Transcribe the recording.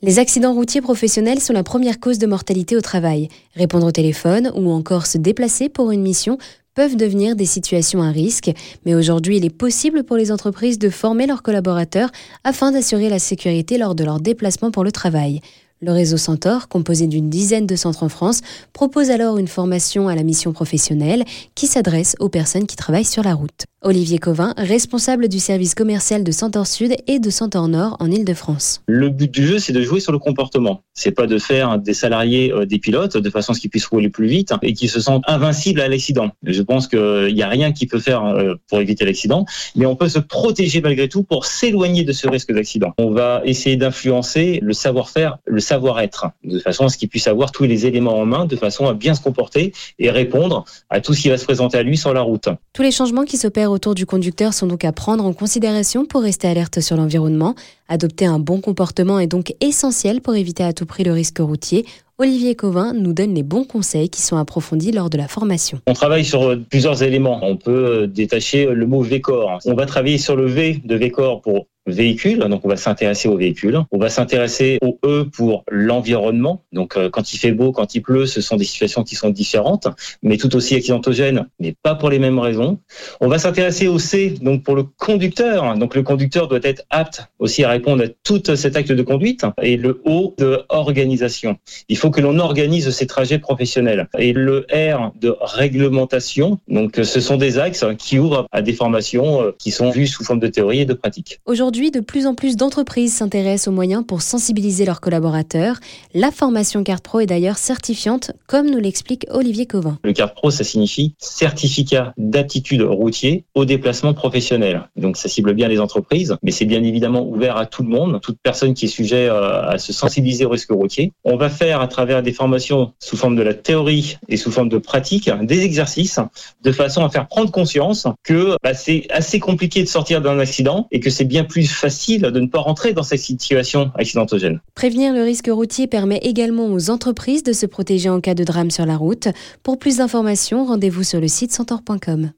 Les accidents routiers professionnels sont la première cause de mortalité au travail. Répondre au téléphone ou encore se déplacer pour une mission peuvent devenir des situations à risque, mais aujourd'hui il est possible pour les entreprises de former leurs collaborateurs afin d'assurer la sécurité lors de leur déplacement pour le travail. Le réseau Centaure, composé d'une dizaine de centres en France, propose alors une formation à la mission professionnelle qui s'adresse aux personnes qui travaillent sur la route. Olivier Covin, responsable du service commercial de Centaure Sud et de Centaure Nord en Ile-de-France. Le but du jeu, c'est de jouer sur le comportement. C'est pas de faire des salariés euh, des pilotes de façon à ce qu'ils puissent rouler plus vite et qu'ils se sentent invincibles à l'accident. Je pense qu'il n'y a rien qui peut faire euh, pour éviter l'accident, mais on peut se protéger malgré tout pour s'éloigner de ce risque d'accident. On va essayer d'influencer le savoir-faire, le savoir-être, de façon à ce qu'il puisse avoir tous les éléments en main, de façon à bien se comporter et répondre à tout ce qui va se présenter à lui sur la route. Tous les changements qui s'opèrent autour du conducteur sont donc à prendre en considération pour rester alerte sur l'environnement. Adopter un bon comportement est donc essentiel pour éviter à tout prix le risque routier. Olivier Covin nous donne les bons conseils qui sont approfondis lors de la formation. On travaille sur plusieurs éléments. On peut détacher le mot VECOR. On va travailler sur le V de VECOR pour véhicule, donc on va s'intéresser aux véhicules. On va s'intéresser au E pour l'environnement. Donc euh, quand il fait beau, quand il pleut, ce sont des situations qui sont différentes, mais tout aussi accidentogènes, mais pas pour les mêmes raisons. On va s'intéresser au C, donc pour le conducteur. Donc le conducteur doit être apte aussi à répondre à tout cet acte de conduite. Et le O de organisation. Il faut que l'on organise ses trajets professionnels. Et le R de réglementation. Donc ce sont des axes qui ouvrent à des formations euh, qui sont vues sous forme de théorie et de pratique. Aujourd'hui, de plus en plus d'entreprises s'intéressent aux moyens pour sensibiliser leurs collaborateurs. La formation carte pro est d'ailleurs certifiante, comme nous l'explique Olivier Covin. Le carte pro, ça signifie certificat d'aptitude routier au déplacement professionnel. Donc ça cible bien les entreprises, mais c'est bien évidemment ouvert à tout le monde, toute personne qui est sujet euh, à se sensibiliser au risque routier. On va faire à travers des formations sous forme de la théorie et sous forme de pratique des exercices de façon à faire prendre conscience que bah, c'est assez compliqué de sortir d'un accident et que c'est bien plus facile de ne pas rentrer dans cette situation accidentogène. Prévenir le risque routier permet également aux entreprises de se protéger en cas de drame sur la route. Pour plus d'informations, rendez-vous sur le site centaure.com.